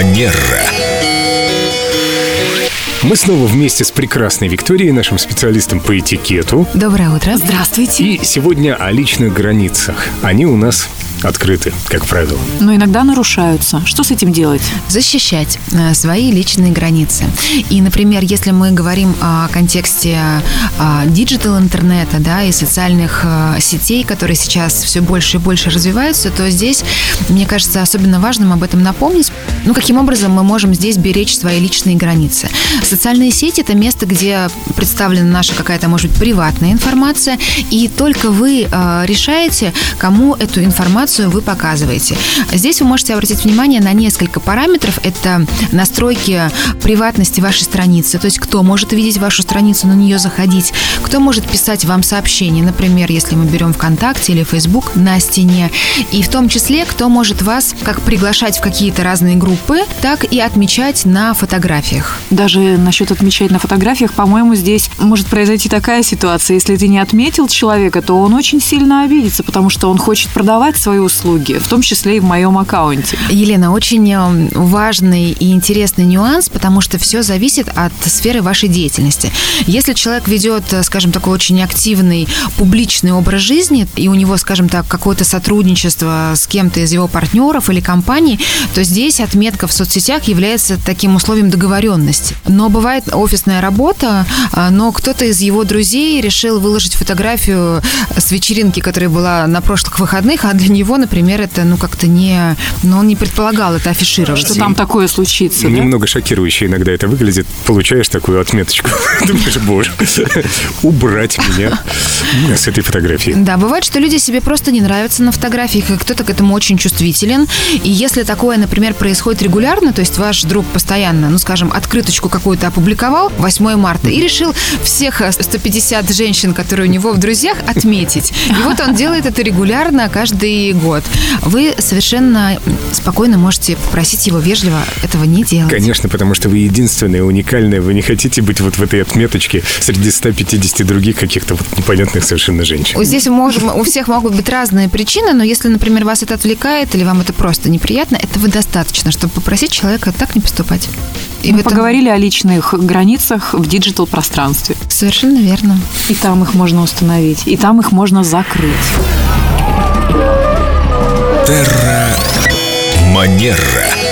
Манера. Мы снова вместе с прекрасной Викторией, нашим специалистом по этикету. Доброе утро. Здравствуйте. И сегодня о личных границах. Они у нас открыты, как правило. Но иногда нарушаются. Что с этим делать? Защищать э, свои личные границы. И, например, если мы говорим о контексте digital интернета, да, и социальных э, сетей, которые сейчас все больше и больше развиваются, то здесь, мне кажется, особенно важным об этом напомнить. Ну, каким образом мы можем здесь беречь свои личные границы? Социальные сети – это место, где представлена наша какая-то, может быть, приватная информация, и только вы э, решаете, кому эту информацию вы показываете. Здесь вы можете обратить внимание на несколько параметров. Это настройки приватности вашей страницы, то есть кто может видеть вашу страницу, на нее заходить, кто может писать вам сообщения, например, если мы берем ВКонтакте или Facebook на стене, и в том числе, кто может вас как приглашать в какие-то разные группы, так и отмечать на фотографиях. Даже насчет отмечать на фотографиях, по-моему, здесь может произойти такая ситуация. Если ты не отметил человека, то он очень сильно обидится, потому что он хочет продавать свою услуги, в том числе и в моем аккаунте. Елена, очень э, важный и интересный нюанс, потому что все зависит от сферы вашей деятельности. Если человек ведет, э, скажем, такой очень активный публичный образ жизни, и у него, скажем так, какое-то сотрудничество с кем-то из его партнеров или компаний, то здесь отметка в соцсетях является таким условием договоренности. Но бывает офисная работа, э, но кто-то из его друзей решил выложить фотографию с вечеринки, которая была на прошлых выходных, а для него него, например, это, ну, как-то не... Ну, он не предполагал это афишировать. Что там такое случится, Немного да? шокирующе иногда это выглядит. Получаешь такую отметочку. Думаешь, боже, убрать меня с этой фотографии. Да, бывает, что люди себе просто не нравятся на фотографиях, и кто-то к этому очень чувствителен. И если такое, например, происходит регулярно, то есть ваш друг постоянно, ну, скажем, открыточку какую-то опубликовал 8 марта и решил всех 150 женщин, которые у него в друзьях, отметить. И вот он делает это регулярно каждый год, вы совершенно спокойно можете попросить его вежливо этого не делать. Конечно, потому что вы единственная, уникальная, вы не хотите быть вот в этой отметочке среди 150 других каких-то вот непонятных совершенно женщин. Здесь можем, у всех могут быть разные причины, но если, например, вас это отвлекает или вам это просто неприятно, этого достаточно, чтобы попросить человека так не поступать. И Мы этом... поговорили о личных границах в диджитал-пространстве. Совершенно верно. И там их можно установить, и там их можно закрыть. Терра Манера.